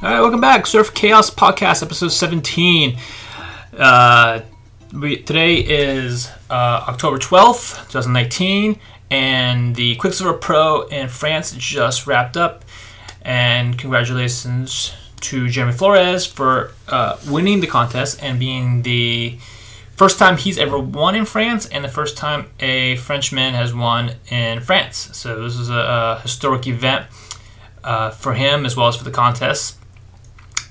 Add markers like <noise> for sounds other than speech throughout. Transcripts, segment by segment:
All right, welcome back. Surf Chaos Podcast, episode 17. Uh, we, today is uh, October 12th, 2019, and the Quiksilver Pro in France just wrapped up. And congratulations to Jeremy Flores for uh, winning the contest and being the first time he's ever won in France and the first time a Frenchman has won in France. So this is a, a historic event uh, for him as well as for the contest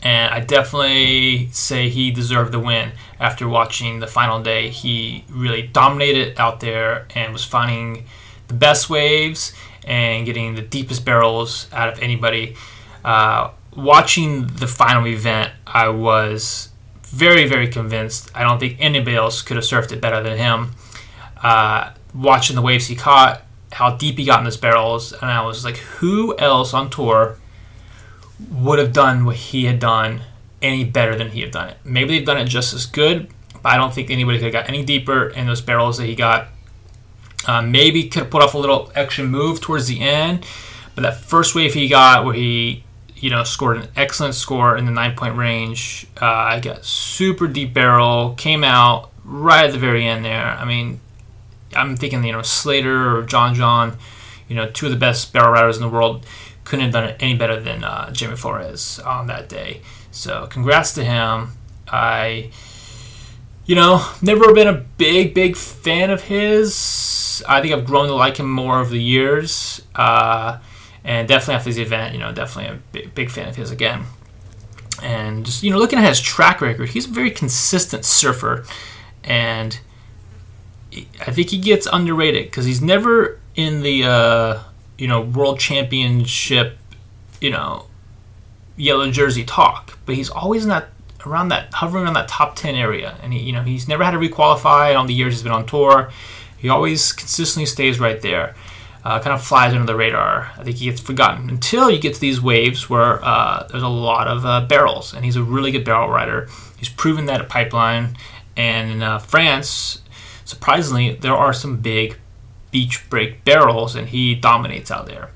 and I definitely say he deserved the win after watching the final day. He really dominated out there and was finding the best waves and getting the deepest barrels out of anybody. Uh, watching the final event, I was very, very convinced. I don't think anybody else could have surfed it better than him. Uh, watching the waves he caught, how deep he got in his barrels, and I was like, who else on tour would have done what he had done any better than he had done it. Maybe they've done it just as good, but I don't think anybody could have got any deeper in those barrels that he got. Uh, maybe could have put off a little extra move towards the end, but that first wave he got where he, you know, scored an excellent score in the nine point range. Uh, I got super deep barrel, came out right at the very end there. I mean, I'm thinking, you know, Slater or John John, you know, two of the best barrel riders in the world couldn't have done it any better than uh, Jeremy Flores on that day. So congrats to him. I, you know, never been a big, big fan of his. I think I've grown to like him more over the years. Uh, and definitely after this event, you know, definitely a big, big fan of his again. And just, you know, looking at his track record, he's a very consistent surfer. And I think he gets underrated because he's never in the uh, you know, world championship, you know, yellow jersey talk, but he's always in that around that hovering around that top 10 area. And he, you know he's never had to requalify on the years he's been on tour. He always consistently stays right there. Uh, kind of flies under the radar. I think he gets forgotten until you get to these waves where uh, there's a lot of uh, barrels. And he's a really good barrel rider. He's proven that at pipeline. And in uh, france surprisingly there are some big beach break barrels, and he dominates out there.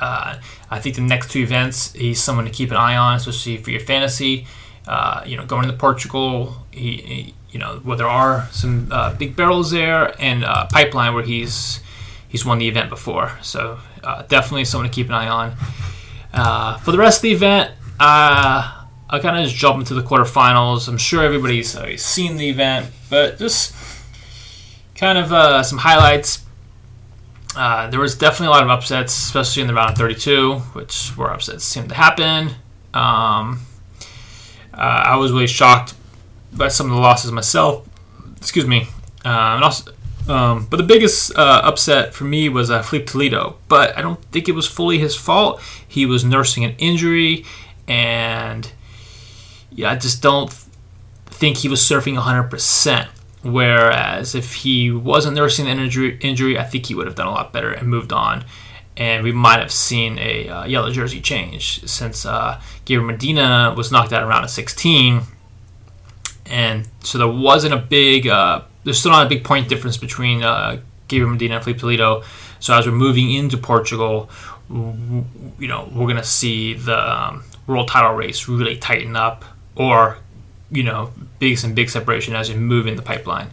Uh, I think the next two events, he's someone to keep an eye on, especially for your fantasy. Uh, you know, going to Portugal, he, he, you know, where there are some uh, big barrels there, and uh, Pipeline where he's he's won the event before. So uh, definitely someone to keep an eye on. Uh, for the rest of the event, I kind of just jump into the quarterfinals. I'm sure everybody's seen the event, but just kind of uh, some highlights. Uh, there was definitely a lot of upsets, especially in the round of 32, which where upsets seemed to happen. Um, uh, I was really shocked by some of the losses myself. Excuse me. Uh, and also, um, but the biggest uh, upset for me was uh, Filipe Toledo. But I don't think it was fully his fault. He was nursing an injury, and yeah, I just don't think he was surfing 100%. Whereas if he wasn't nursing an injury, injury, I think he would have done a lot better and moved on. And we might have seen a uh, yellow jersey change since uh, Gabriel Medina was knocked out around a 16. And so there wasn't a big, uh, there's still not a big point difference between uh, Gabriel Medina and Filipe Toledo. So as we're moving into Portugal, you know, we're going to see the um, world title race really tighten up or you know, big some big separation as you move in the pipeline.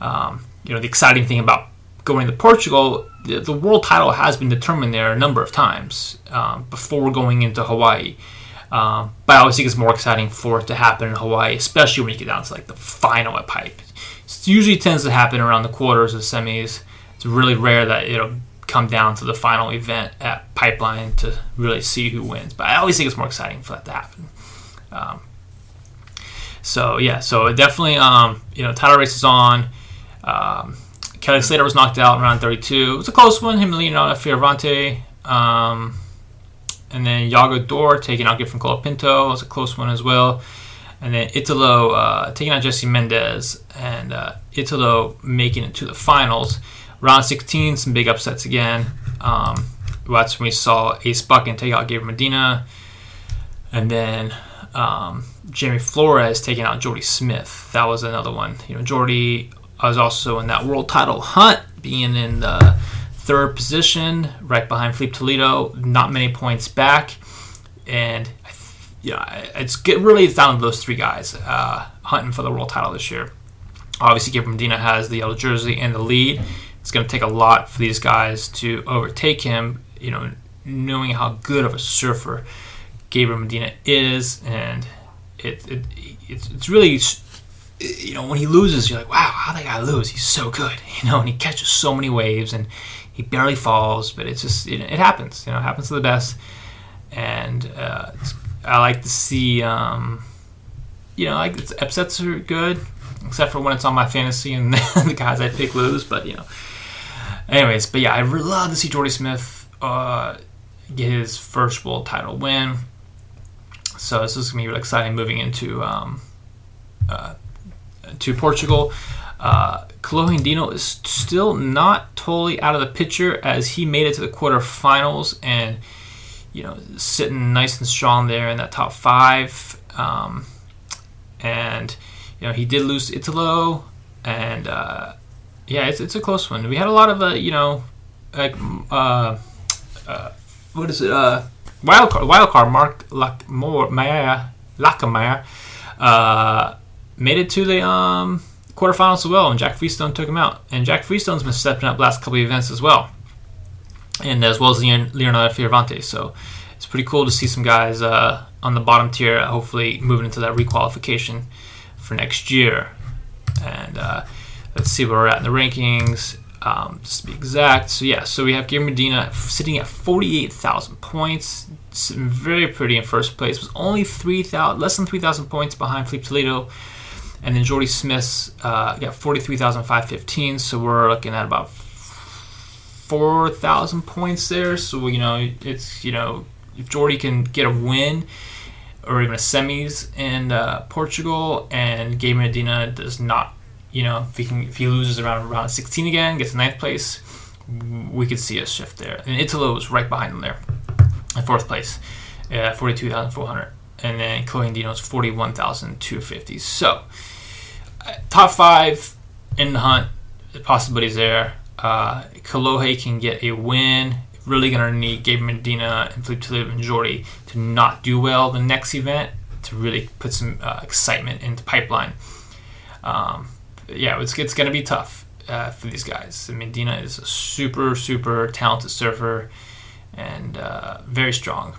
Um, you know, the exciting thing about going to Portugal, the, the, world title has been determined there a number of times um, before going into Hawaii. Um, but I always think it's more exciting for it to happen in Hawaii, especially when you get down to like the final at pipe. It usually tends to happen around the quarters or semis. It's really rare that it'll come down to the final event at pipeline to really see who wins. But I always think it's more exciting for that to happen. Um, so yeah, so definitely, um, you know, title race is on. Um, Kelly Slater was knocked out in round 32. It was a close one. Him leading out Fioravanti. Um, and then Yago Dora taking out Griffin Colapinto. It was a close one as well. And then Italo uh, taking out Jesse Mendes. And uh, Italo making it to the finals. Round 16, some big upsets again. Um, that's when we saw Ace Buchan take out Gabriel Medina. And then um, Jeremy Flores taking out Jordy Smith. That was another one. You know, Jordy was also in that world title hunt, being in the third position, right behind Filipe Toledo, not many points back. And yeah, it's really down to those three guys uh, hunting for the world title this year. Obviously, Gabriel Medina has the yellow jersey and the lead. It's going to take a lot for these guys to overtake him. You know, knowing how good of a surfer Gabriel Medina is, and it, it it's, it's really you know when he loses, you're like, wow, how did that guy lose? He's so good, <laughs> you know, and he catches so many waves and he barely falls, but it's just it, it happens. You know, it happens to the best, and uh, I like to see. Um, you know, like it's, upsets are good, except for when it's on my fantasy and <laughs> the guys I pick lose. But you know, anyways, but yeah, I love to see Jordy Smith uh, get his first world title win. So this is gonna be really exciting moving into um, uh, to Portugal. Uh, Dino is still not totally out of the picture as he made it to the quarterfinals and you know sitting nice and strong there in that top five. Um, and you know he did lose Italo, and uh, yeah, it's, it's a close one. We had a lot of uh, you know like uh, uh, what is it uh, wild card wild card Mark Lac- More Maya Lacomare uh, made it to the um, quarterfinals as well, and Jack Freestone took him out. And Jack Freestone's been stepping up last couple of events as well, and as well as Leonardo Fioravanti. So it's pretty cool to see some guys uh, on the bottom tier, hopefully moving into that requalification for next year. And uh, let's see where we're at in the rankings. Um, just to be exact, so yeah, so we have Gabriel Medina sitting at 48,000 points, sitting very pretty in first place. Was only 3,000, less than 3,000 points behind Filipe Toledo, and then Jordy Smith uh, got 43,515. So we're looking at about 4,000 points there. So you know, it's you know, if Jordy can get a win or even a semis in uh, Portugal, and Gabriel Medina does not, you know, if he can, if he loses around around 16 again, gets ninth place, we could see a shift there. And Italo was right behind him there, in fourth place, uh, 42,400, and then Kolohe Andino's 41,250. So top five in the hunt. The possibilities there. Uh, Kolohe can get a win. Really going to need Gabe Medina and Filipe Toledo and Jordy to not do well the next event to really put some uh, excitement into pipeline. Um, yeah, it's, it's going to be tough uh, for these guys. Medina is a super, super talented surfer and uh, very strong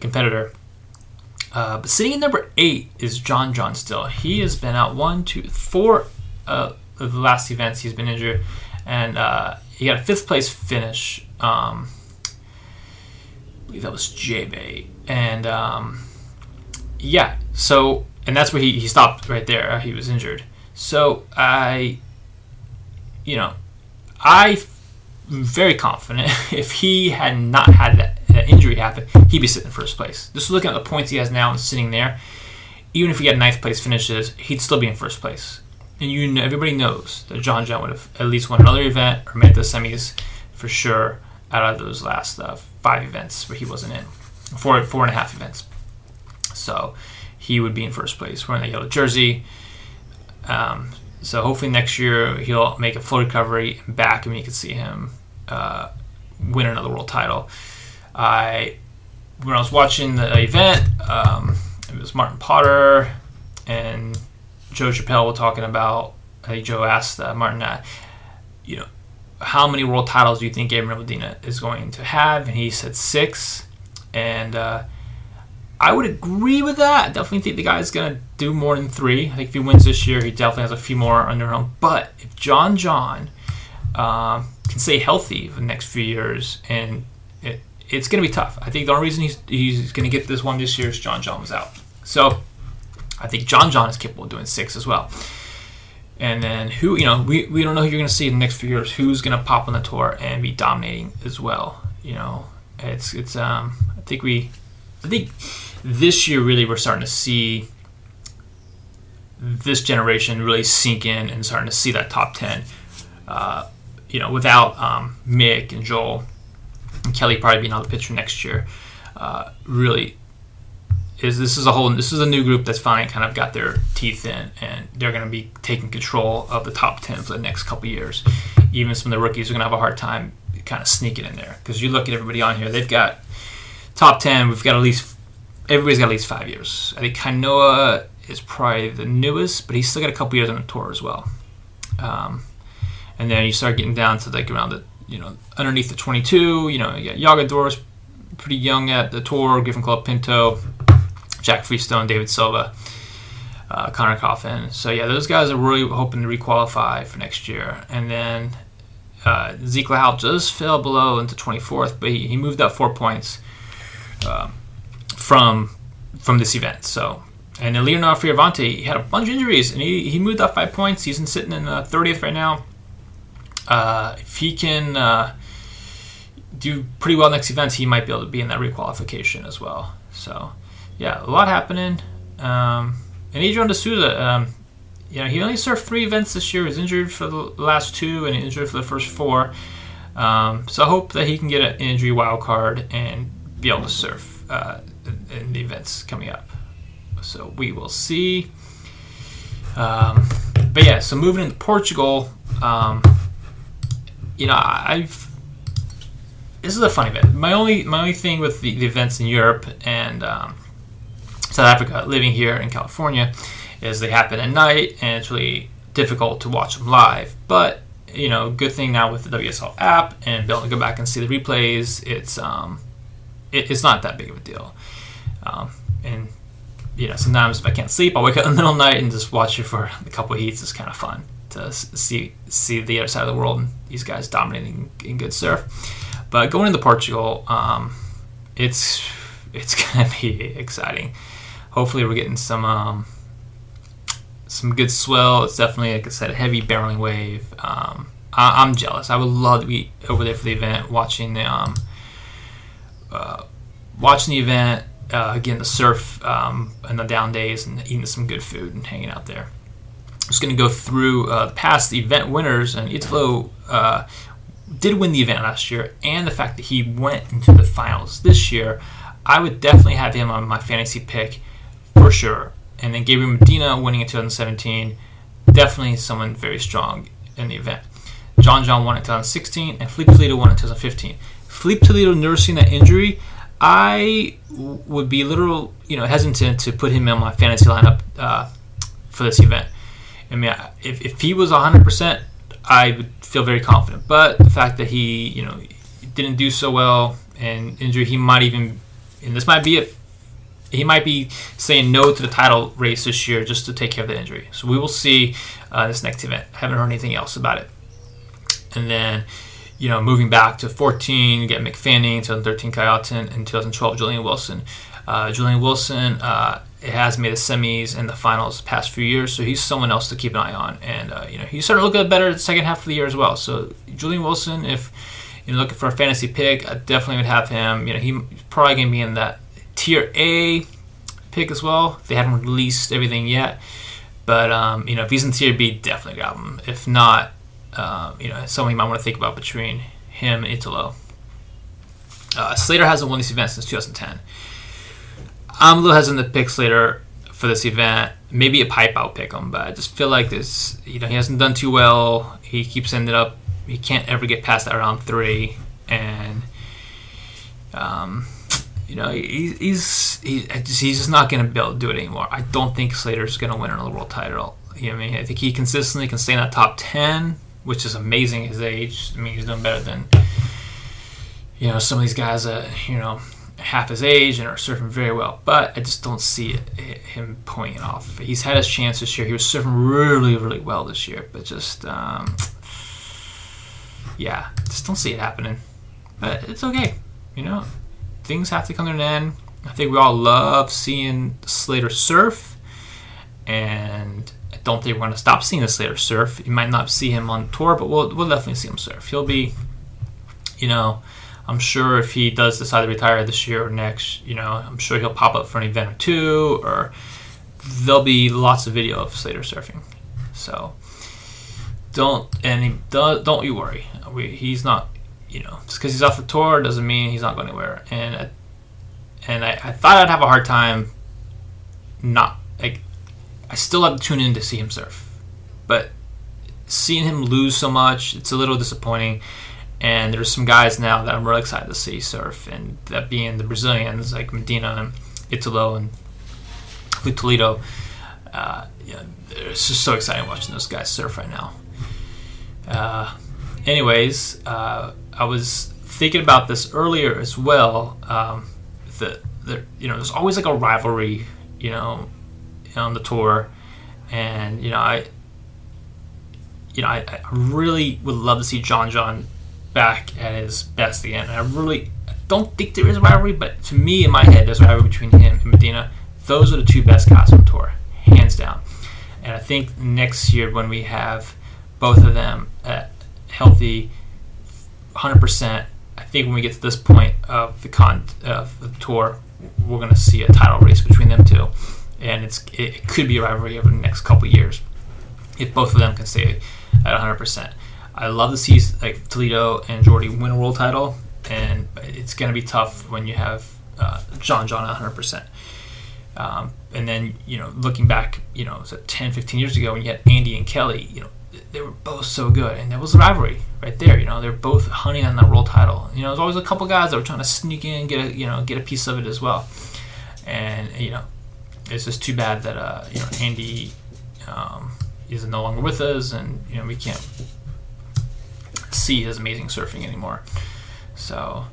competitor. Uh, but sitting in number eight is John John still. He has been out one, two, four uh, of the last events. He's been injured, and uh, he got a fifth place finish. Um, I believe that was J Bay, and um, yeah. So and that's where he, he stopped right there. He was injured. So I, you know, I am very confident <laughs> if he had not had that, that, injury happen, he'd be sitting in first place. Just looking at the points he has now and sitting there, even if he had ninth place finishes, he'd still be in first place. And you know, everybody knows that John John would have at least won another event or made the semis for sure out of those last uh, five events where he wasn't in, four four and a half events. So he would be in first place wearing the yellow jersey. Um, so hopefully next year he'll make a full recovery back, and we can see him uh, win another world title. I when I was watching the event, um, it was Martin Potter and Joe Chappelle were talking about. I think Joe asked uh, Martin, uh, you know, how many world titles do you think Gabriel Medina is going to have? And he said six. And uh, I would agree with that. I definitely think the guy's going to do more than three. I think if he wins this year, he definitely has a few more under him. But if John John um, can stay healthy for the next few years, and it, it's going to be tough. I think the only reason he's, he's going to get this one this year is John John was out. So I think John John is capable of doing six as well. And then who, you know, we, we don't know who you're going to see in the next few years. Who's going to pop on the tour and be dominating as well? You know, it's it's um I think we I think this year really we're starting to see this generation really sink in and starting to see that top 10 uh, you know without um, mick and joel and kelly probably being on the picture next year uh, really is this is a whole this is a new group that's finally kind of got their teeth in and they're going to be taking control of the top 10 for the next couple years. Even some of the rookies are going to have a hard time kind of sneaking in there. Because you look at everybody on here they've got top 10 we've got at least everybody's got at least five years. I think Kainoa is probably the newest, but he's still got a couple years on the tour as well. Um, and then you start getting down to like around the you know underneath the 22. You know, you got Yago Dora's pretty young at the tour. Griffin Colapinto, Jack Freestone, David Silva, uh, Conor Coffin. So yeah, those guys are really hoping to requalify for next year. And then uh, Zeke Lau just fell below into 24th, but he, he moved up four points uh, from from this event. So and Leonardo Fioravanti had a bunch of injuries, and he, he moved up five points. He's sitting in uh, 30th right now. Uh, if he can uh, do pretty well next events, he might be able to be in that requalification as well. So, yeah, a lot happening. Um, and Adrian de Souza, um, you know, he only surfed three events this year. He was injured for the last two and injured for the first four. Um, so I hope that he can get an injury wild card and be able to surf uh, in, in the events coming up. So we will see. Um, but yeah, so moving into Portugal, um, you know, I've this is a fun event. My only my only thing with the, the events in Europe and um, South Africa, living here in California, is they happen at night and it's really difficult to watch them live. But you know, good thing now with the WSL app and being able to go back and see the replays, it's um, it, it's not that big of a deal. Um, and you know, sometimes if I can't sleep, I'll wake up in the middle of the night and just watch it for a couple of heats. It's kind of fun to see see the other side of the world and these guys dominating in good surf. But going into Portugal, um, it's it's <laughs> gonna be exciting. Hopefully, we're getting some um, some good swell. It's definitely, like I said, a heavy barreling wave. Um, I, am jealous. I would love to be over there for the event, watching the um, uh, watching the event uh, again the surf um, and the down days and eating some good food and hanging out there. I'm just going to go through uh, the past event winners, and Italo uh, did win the event last year, and the fact that he went into the finals this year. I would definitely have him on my fantasy pick for sure. And then Gabriel Medina winning in 2017, definitely someone very strong in the event. John John won in 2016, and Filipe Toledo won in 2015. Filipe Toledo nursing that injury I would be a little, you know, hesitant to put him in my fantasy lineup uh, for this event. I mean, if, if he was 100%, I would feel very confident. But the fact that he, you know, didn't do so well and injury, he might even, and this might be it, he might be saying no to the title race this year just to take care of the injury. So we will see uh, this next event. I haven't heard anything else about it. And then you know, moving back to 14, you get Mick Fanning, 2013 Kai Otton, and 2012 Julian Wilson. Uh, Julian Wilson uh, has made the semis and the finals the past few years, so he's someone else to keep an eye on. And, uh, you know, he's starting to look better the second half of the year as well. So Julian Wilson, if you're looking for a fantasy pick, I definitely would have him. You know, he's probably going to be in that tier A pick as well. They haven't released everything yet. But, um, you know, if he's in tier B, definitely grab him. If not, uh, you know, something you might want to think about between him and Italo. Uh, Slater hasn't won this event since 2010. I'm a little hesitant to pick Slater for this event. Maybe a pipe I'll pick him, but I just feel like this, you know, he hasn't done too well. He keeps ending up, he can't ever get past that round three, and um, you know, he, he's he, he's just not going to be able to do it anymore. I don't think Slater's going to win another world title. You know, I mean, I think he consistently can stay in that top ten which is amazing his age. I mean, he's doing better than you know some of these guys that you know half his age and are surfing very well. But I just don't see it, it, him pointing off. He's had his chance this year. He was surfing really, really well this year, but just um, yeah, just don't see it happening. But it's okay, you know. Things have to come to an end. I think we all love seeing Slater surf, and don't think we're going to stop seeing Slater surf. You might not see him on tour, but we'll, we'll definitely see him surf. He'll be, you know, I'm sure if he does decide to retire this year or next, you know, I'm sure he'll pop up for an event or two, or there'll be lots of video of Slater surfing. So don't any don't, don't you worry. We, he's not, you know, just because he's off the tour doesn't mean he's not going anywhere. And and I, I thought I'd have a hard time not like I still have to tune in to see him surf. But seeing him lose so much, it's a little disappointing. And there's some guys now that I'm really excited to see surf, and that being the Brazilians like Medina and Italo and Toledo. Uh, yeah, it's just so exciting watching those guys surf right now. Uh, anyways, uh, I was thinking about this earlier as well. Um, the, you know, there's always like a rivalry, you know, on the tour, and you know, I, you know, I, I really would love to see John John back at his best again. And I really don't think there is a rivalry, but to me, in my head, there's a rivalry between him and Medina. Those are the two best guys on tour, hands down. And I think next year when we have both of them healthy, 100%, I think when we get to this point of the con of the tour, we're going to see a title race between them two, and it's it, could be a rivalry over the next couple years if both of them can stay at 100%. I love to see like Toledo and Jordy win a world title, and it's going to be tough when you have uh, John John 100%. Um, and then, you know, looking back, you know, so 10, 15 years ago when you had Andy and Kelly, you know, they were both so good. And there was a rivalry right there, you know, they're both hunting on that world title. You know, there's always a couple guys that were trying to sneak in get a, you know, get a piece of it as well. And, you know, it's just too bad that, uh, you know, Andy um, is no longer with us and, you know, we can't see his amazing surfing anymore. So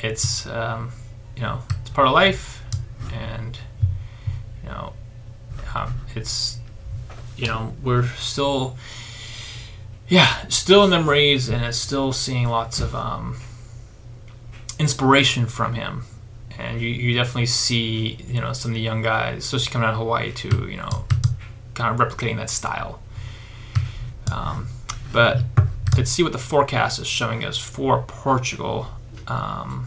it's, um, you know, it's part of life and you know, um, it's you know we're still yeah still in memories and it's still seeing lots of um, inspiration from him and you, you definitely see you know some of the young guys especially coming out of hawaii too you know kind of replicating that style. Um, but let's see what the forecast is showing us for portugal. Um,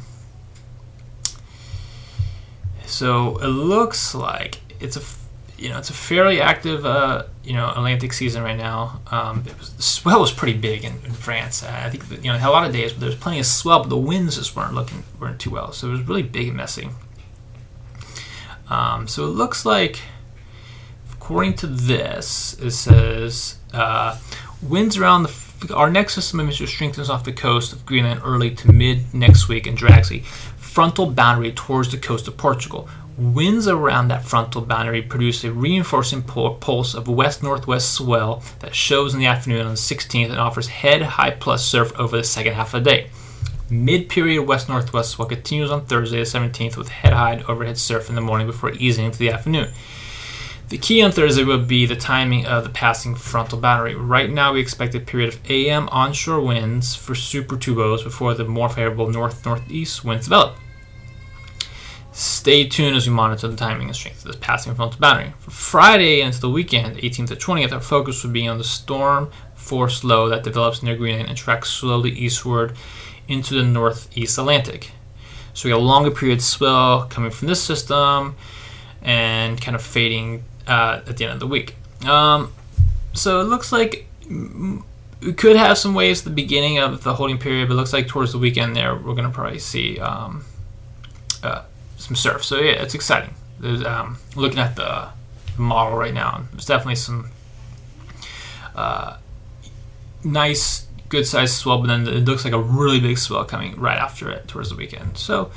so it looks like it's a you know it's a fairly active uh, you know Atlantic season right now. Um, was, the swell was pretty big in, in France. Uh, I think you know a lot of days, but there was plenty of swell, but the winds just weren't looking weren't too well. So it was really big and messy. Um, so it looks like, according to this, it says uh, winds around the our next system of moisture strengthens off the coast of Greenland early to mid next week and drags a frontal boundary towards the coast of Portugal. Winds around that frontal boundary produce a reinforcing pulse of west northwest swell that shows in the afternoon on the 16th and offers head high plus surf over the second half of the day. Mid period west northwest swell continues on Thursday the 17th with head high overhead surf in the morning before easing into the afternoon. The key on Thursday will be the timing of the passing frontal boundary. Right now, we expect a period of AM onshore winds for Supertubos before the more favorable north northeast winds develop. Stay tuned as we monitor the timing and strength of this passing frontal boundary. For Friday into the weekend, 18th to 20th, our focus will be on the storm force low that develops near Greenland and tracks slowly eastward into the northeast Atlantic. So we got a longer period swell coming from this system and kind of fading uh, at the end of the week. Um, so it looks like we could have some waves at the beginning of the holding period, but it looks like towards the weekend there we're going to probably see um, uh, some surf. So yeah, it's exciting. Um, looking at the model right now, there's definitely some uh, nice, good sized swell, but then it looks like a really big swell coming right after it towards the weekend. So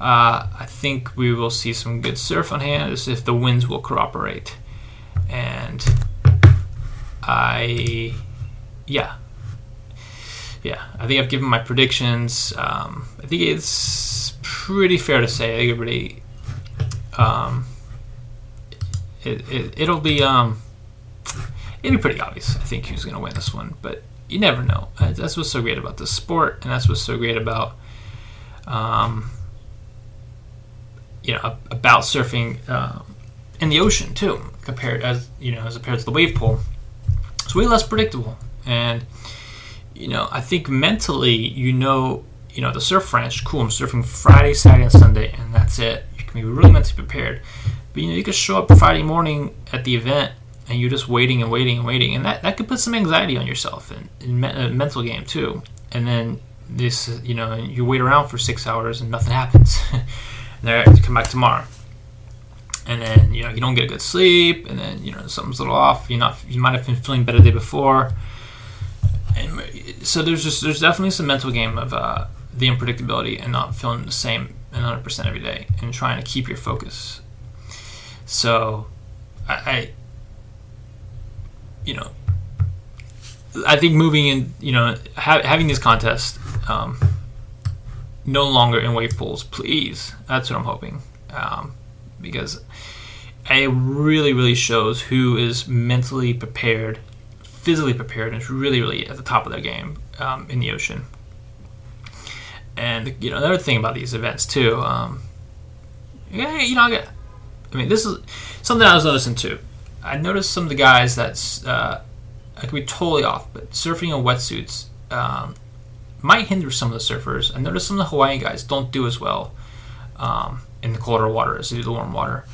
uh, I think we will see some good surf on hand if the winds will cooperate. And I, yeah, yeah, I think I've given my predictions. Um, I think it's pretty fair to say. I think everybody, um, it, it, will be, um, it'll be pretty obvious. I think who's going to win this one, but you never know. That's what's so great about this sport, and that's what's so great about, um, you know about surfing uh, in the ocean too, compared as you know as compared to the wave pool. It's way less predictable, and you know I think mentally you know you know the surf ranch cool. I'm surfing Friday, Saturday, and Sunday, and that's it. You can be really mentally prepared, but you know you could show up Friday morning at the event and you're just waiting and waiting and waiting, and that, that could put some anxiety on yourself and, and me- a mental game too. And then this, you know, you wait around for six hours and nothing <laughs> happens. there to come back tomorrow. And then you know you don't get a good sleep, and then you know something's a little off. You not you might have been feeling better the day before, and so there's just there's definitely some mental game of uh, the unpredictability and not feeling the same 100% every day and trying to keep your focus. So, I, I you know, I think moving in, you know, ha- having this contest um, no longer in wave pools, please. That's what I'm hoping, um, because it really, really shows who is mentally prepared, physically prepared, and is really, really at the top of their game um, in the ocean. And you know, another thing about these events too, um, yeah, you know, I, get, I mean, this is something I was noticing too. I noticed some of the guys that's uh, I could be totally off, but surfing in wetsuits um, might hinder some of the surfers. I noticed some of the Hawaiian guys don't do as well um, in the colder water as they do the warm water.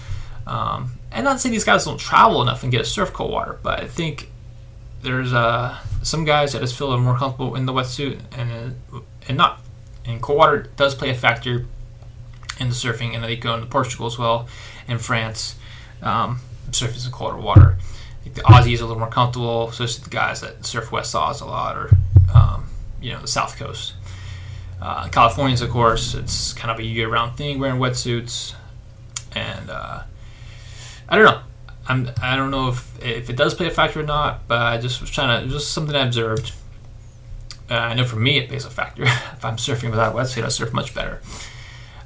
Um, and not to say these guys don't travel enough and get a surf cold water, but I think there's uh, some guys that just feel more comfortable in the wetsuit and uh, and not. And cold water does play a factor in the surfing, and they go into Portugal as well, and France. Um, surfing in colder water think the Aussies are a little more comfortable, especially the guys that surf West Oz a lot or um, you know the South Coast. Uh, Californians, of course, it's kind of a year-round thing wearing wetsuits, and uh, I don't know. I'm I don't know if if it does play a factor or not, but I just was trying to just something I observed. Uh, I know for me it plays a factor. <laughs> if I'm surfing without wetsuit, I surf much better.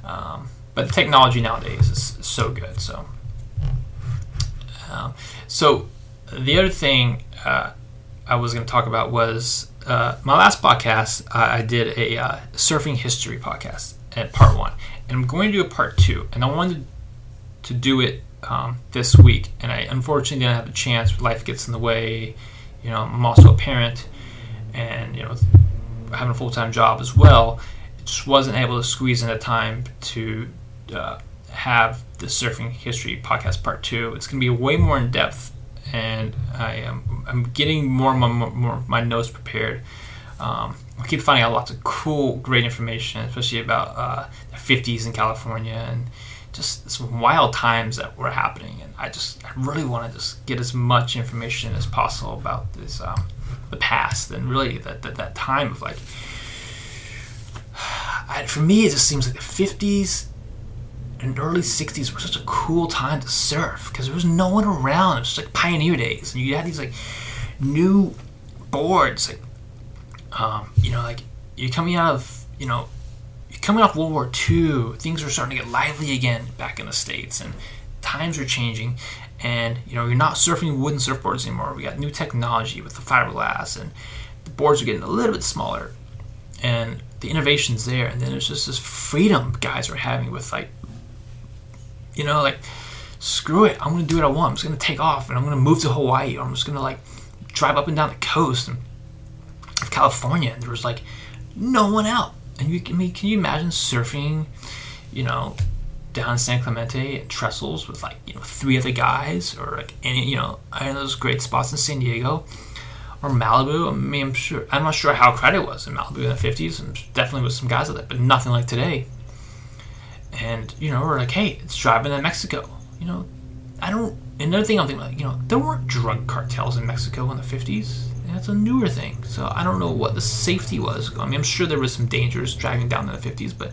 Um, but the technology nowadays is so good. So, um, so the other thing uh, I was going to talk about was uh, my last podcast. I did a uh, surfing history podcast at part one, and I'm going to do a part two. And I wanted to do it um, this week, and I unfortunately didn't have the chance. Life gets in the way. You know, I'm also a parent, and you know, having a full time job as well. Just wasn't able to squeeze in the time to uh, have the surfing history podcast part two. It's going to be way more in depth and I am I'm getting more and more, more of my notes prepared. Um, I keep finding out lots of cool, great information, especially about uh, the 50s in California and just some wild times that were happening. And I just I really want to just get as much information as possible about this um, the past and really that, that that time of like. <sighs> I, for me, it just seems like the 50s and early 60s were such a cool time to surf because there was no one around. It was like pioneer days. And you had these like new boards. Like, um, you know, like you're coming out of, you know, coming off World War II. Things are starting to get lively again back in the States. And times are changing. And, you know, you're not surfing wooden surfboards anymore. We got new technology with the fiberglass. And the boards are getting a little bit smaller. And the innovation's there. And then there's just this freedom guys are having with like you know, like screw it, I'm gonna do what I want. I'm just gonna take off and I'm gonna move to Hawaii or I'm just gonna like drive up and down the coast of California. And there was like no one out. And you, I mean, can you imagine surfing, you know, down San Clemente and Trestles with like you know three other guys or like any you know I know those great spots in San Diego? Or Malibu. I mean, I'm sure I'm not sure how crowded it was in Malibu in the 50s, and definitely with some guys like that, but nothing like today. And you know we're like hey it's driving to mexico. You know i don't another thing i'm thinking like you know there weren't drug cartels in mexico in the 50s that's a newer thing. So i don't know what the safety was. I mean i'm sure there was some dangers driving down in the 50s but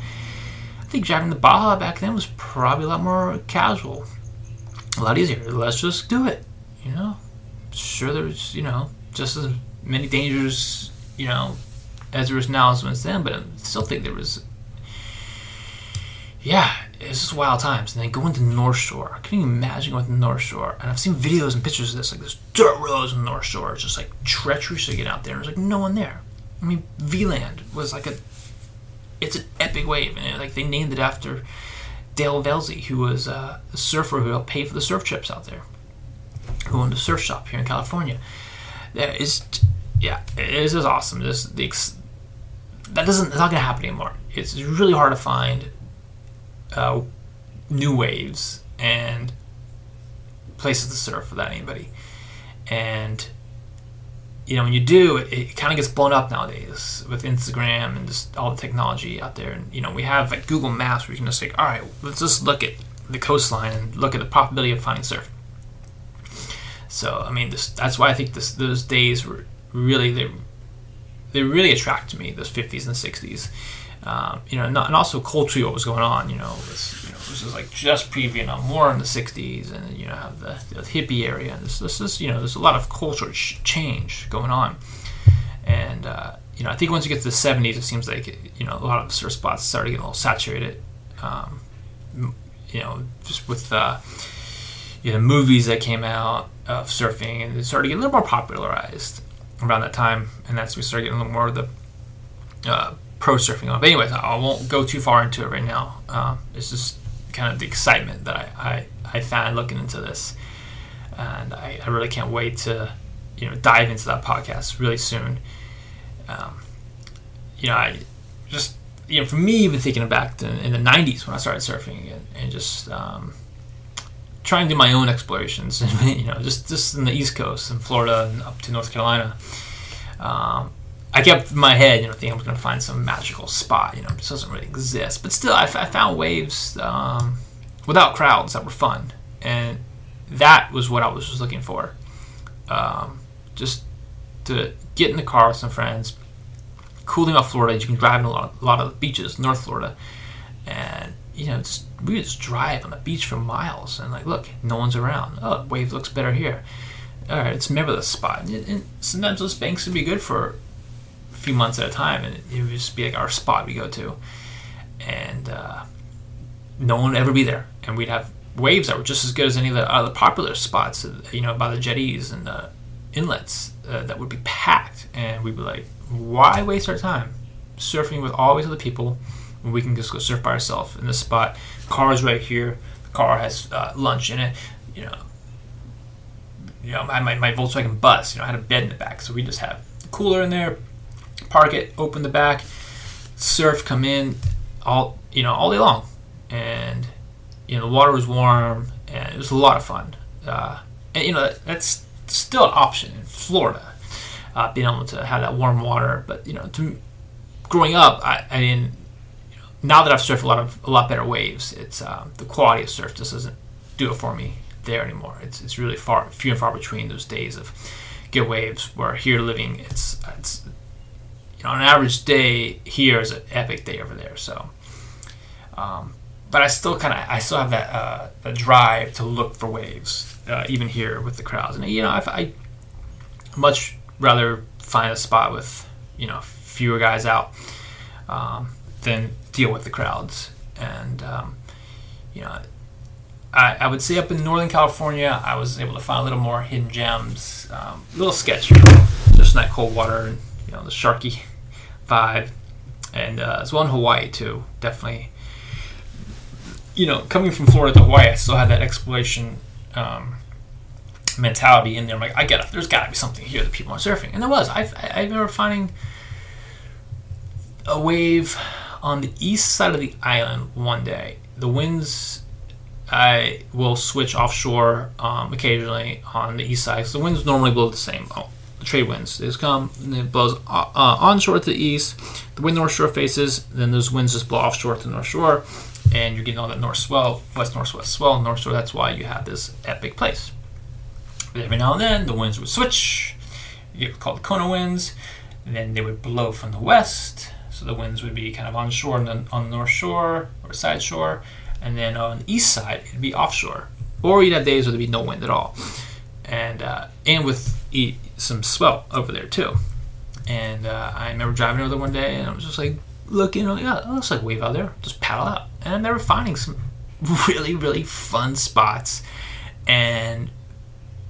i think driving the baja back then was probably a lot more casual. A lot easier. Let's just do it you know? Sure there's you know just as many dangers you know as there was now as was then but i still think there was yeah, it's just wild times. And then going to North Shore. I couldn't even imagine going to North Shore. And I've seen videos and pictures of this, like this dirt roads in North Shore. It's just like treacherous to get out there. And there's like no one there. I mean, V-Land was like a, it's an epic wave. And it, like they named it after Dale Velzy, who was uh, a surfer who helped pay for the surf trips out there, who owned a surf shop here in California. That is, yeah, it is awesome. This, the, that doesn't, it's not to happen anymore. It's really hard to find uh, new waves and places to surf without anybody. And you know, when you do, it, it kind of gets blown up nowadays with Instagram and just all the technology out there. And you know, we have like Google Maps where you can just say, all right, let's just look at the coastline and look at the probability of finding surf. So I mean, this, that's why I think this, those days were really they they really attract me. Those 50s and 60s um, you know, and, and also culturally what was going on. You know, this, you know, this is like just pre Vietnam War in the '60s, and you know, have the, the hippie area. This, this is, you know, there's a lot of cultural ch- change going on, and uh, you know, I think once you get to the '70s, it seems like you know a lot of surf spots started getting a little saturated. Um, you know, just with uh, you know movies that came out of surfing, and it started getting a little more popularized around that time, and that's we started getting a little more of the uh, pro surfing on. But anyways, I won't go too far into it right now. Um, it's just kind of the excitement that I, I, I found looking into this, and I, I really can't wait to you know dive into that podcast really soon. Um, you know, I just you know for me even thinking back to, in the '90s when I started surfing and, and just um, trying to do my own explorations, <laughs> you know, just just in the East Coast in Florida and up to North Carolina. Um, I kept my head, you know, thinking I was going to find some magical spot. You know, it doesn't really exist. But still, I, I found waves um, without crowds that were fun, and that was what I was just looking for. Um, just to get in the car with some friends, cooling off Florida. You can drive in a lot, a lot of the beaches, North Florida, and you know, just, we would just drive on the beach for miles, and like, look, no one's around. Oh, wave looks better here. All right, let's remember this spot. And, and sometimes those banks would be good for few months at a time, and it would just be like our spot we go to, and uh, no one would ever be there, and we'd have waves that were just as good as any of the other popular spots, you know, by the jetties and the inlets uh, that would be packed, and we'd be like, why waste our time surfing with all these other people when we can just go surf by ourselves in this spot? Car's right here. The car has uh, lunch in it. You know, you know, my, my Volkswagen bus. You know, I had a bed in the back, so we just have cooler in there, park it, open the back, surf, come in, all you know, all day long, and you know the water was warm and it was a lot of fun. Uh, and you know that's still an option in Florida, uh, being able to have that warm water. But you know, to growing up, I, I know, now that I've surfed a lot of a lot better waves, it's um, the quality of surf just doesn't do it for me there anymore. It's it's really far few and far between those days of good waves. Where here living, it's it's know, an average day here is an epic day over there. So, um, but I still kind of, I still have that uh, drive to look for waves, uh, even here with the crowds. And you know, I, I much rather find a spot with you know fewer guys out um, than deal with the crowds. And um, you know, I, I would say up in Northern California, I was able to find a little more hidden gems, um, a little sketchy, just that cold water and you know the sharky and uh, as well in Hawaii too. Definitely, you know, coming from Florida to Hawaii, I still had that exploration um, mentality in there. I'm like, I get it. There's got to be something here that people are surfing, and there was. I I remember finding a wave on the east side of the island one day. The winds I will switch offshore um, occasionally on the east side. So the winds normally blow the same. The trade winds. They just come and it blows uh, uh, onshore to the east. The wind north shore faces. Then those winds just blow offshore to the north shore, and you're getting all that north swell, west northwest swell, north shore. That's why you have this epic place. But every now and then the winds would switch. You get called Kona winds. Then they would blow from the west. So the winds would be kind of onshore and then on the north shore or side shore. And then on the east side, it'd be offshore. Or you'd have days where there'd be no wind at all. And uh, and with some swell over there too. And uh, I remember driving over there one day, and I was just like looking, like, yeah, it looks like wave out there. Just paddle out, and I remember finding some <laughs> really, really fun spots. And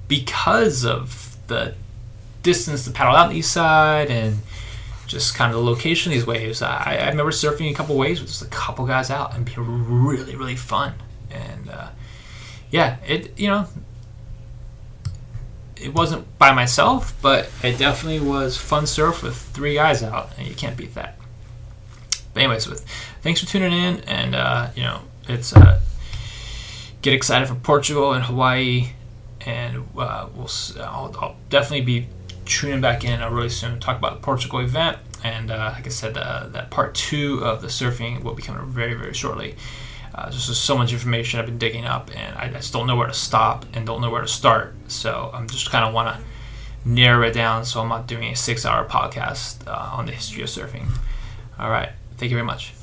because of the distance to paddle out on the east side and just kind of the location of these waves, I, I remember surfing a couple waves with just a couple guys out and being really, really fun. And uh, yeah, it you know it wasn't by myself, but it definitely was fun surf with three guys out, and you can't beat that. But anyways, with thanks for tuning in, and uh, you know it's uh, get excited for Portugal and Hawaii, and uh, we'll I'll, I'll, definitely be tuning back in really soon to talk about the Portugal event, and uh, like I said, uh, that part two of the surfing will be coming very very shortly. Uh, there's just so much information I've been digging up, and I, I just don't know where to stop and don't know where to start. So I'm just kind of want to narrow it down so I'm not doing a six-hour podcast uh, on the history of surfing. All right. Thank you very much.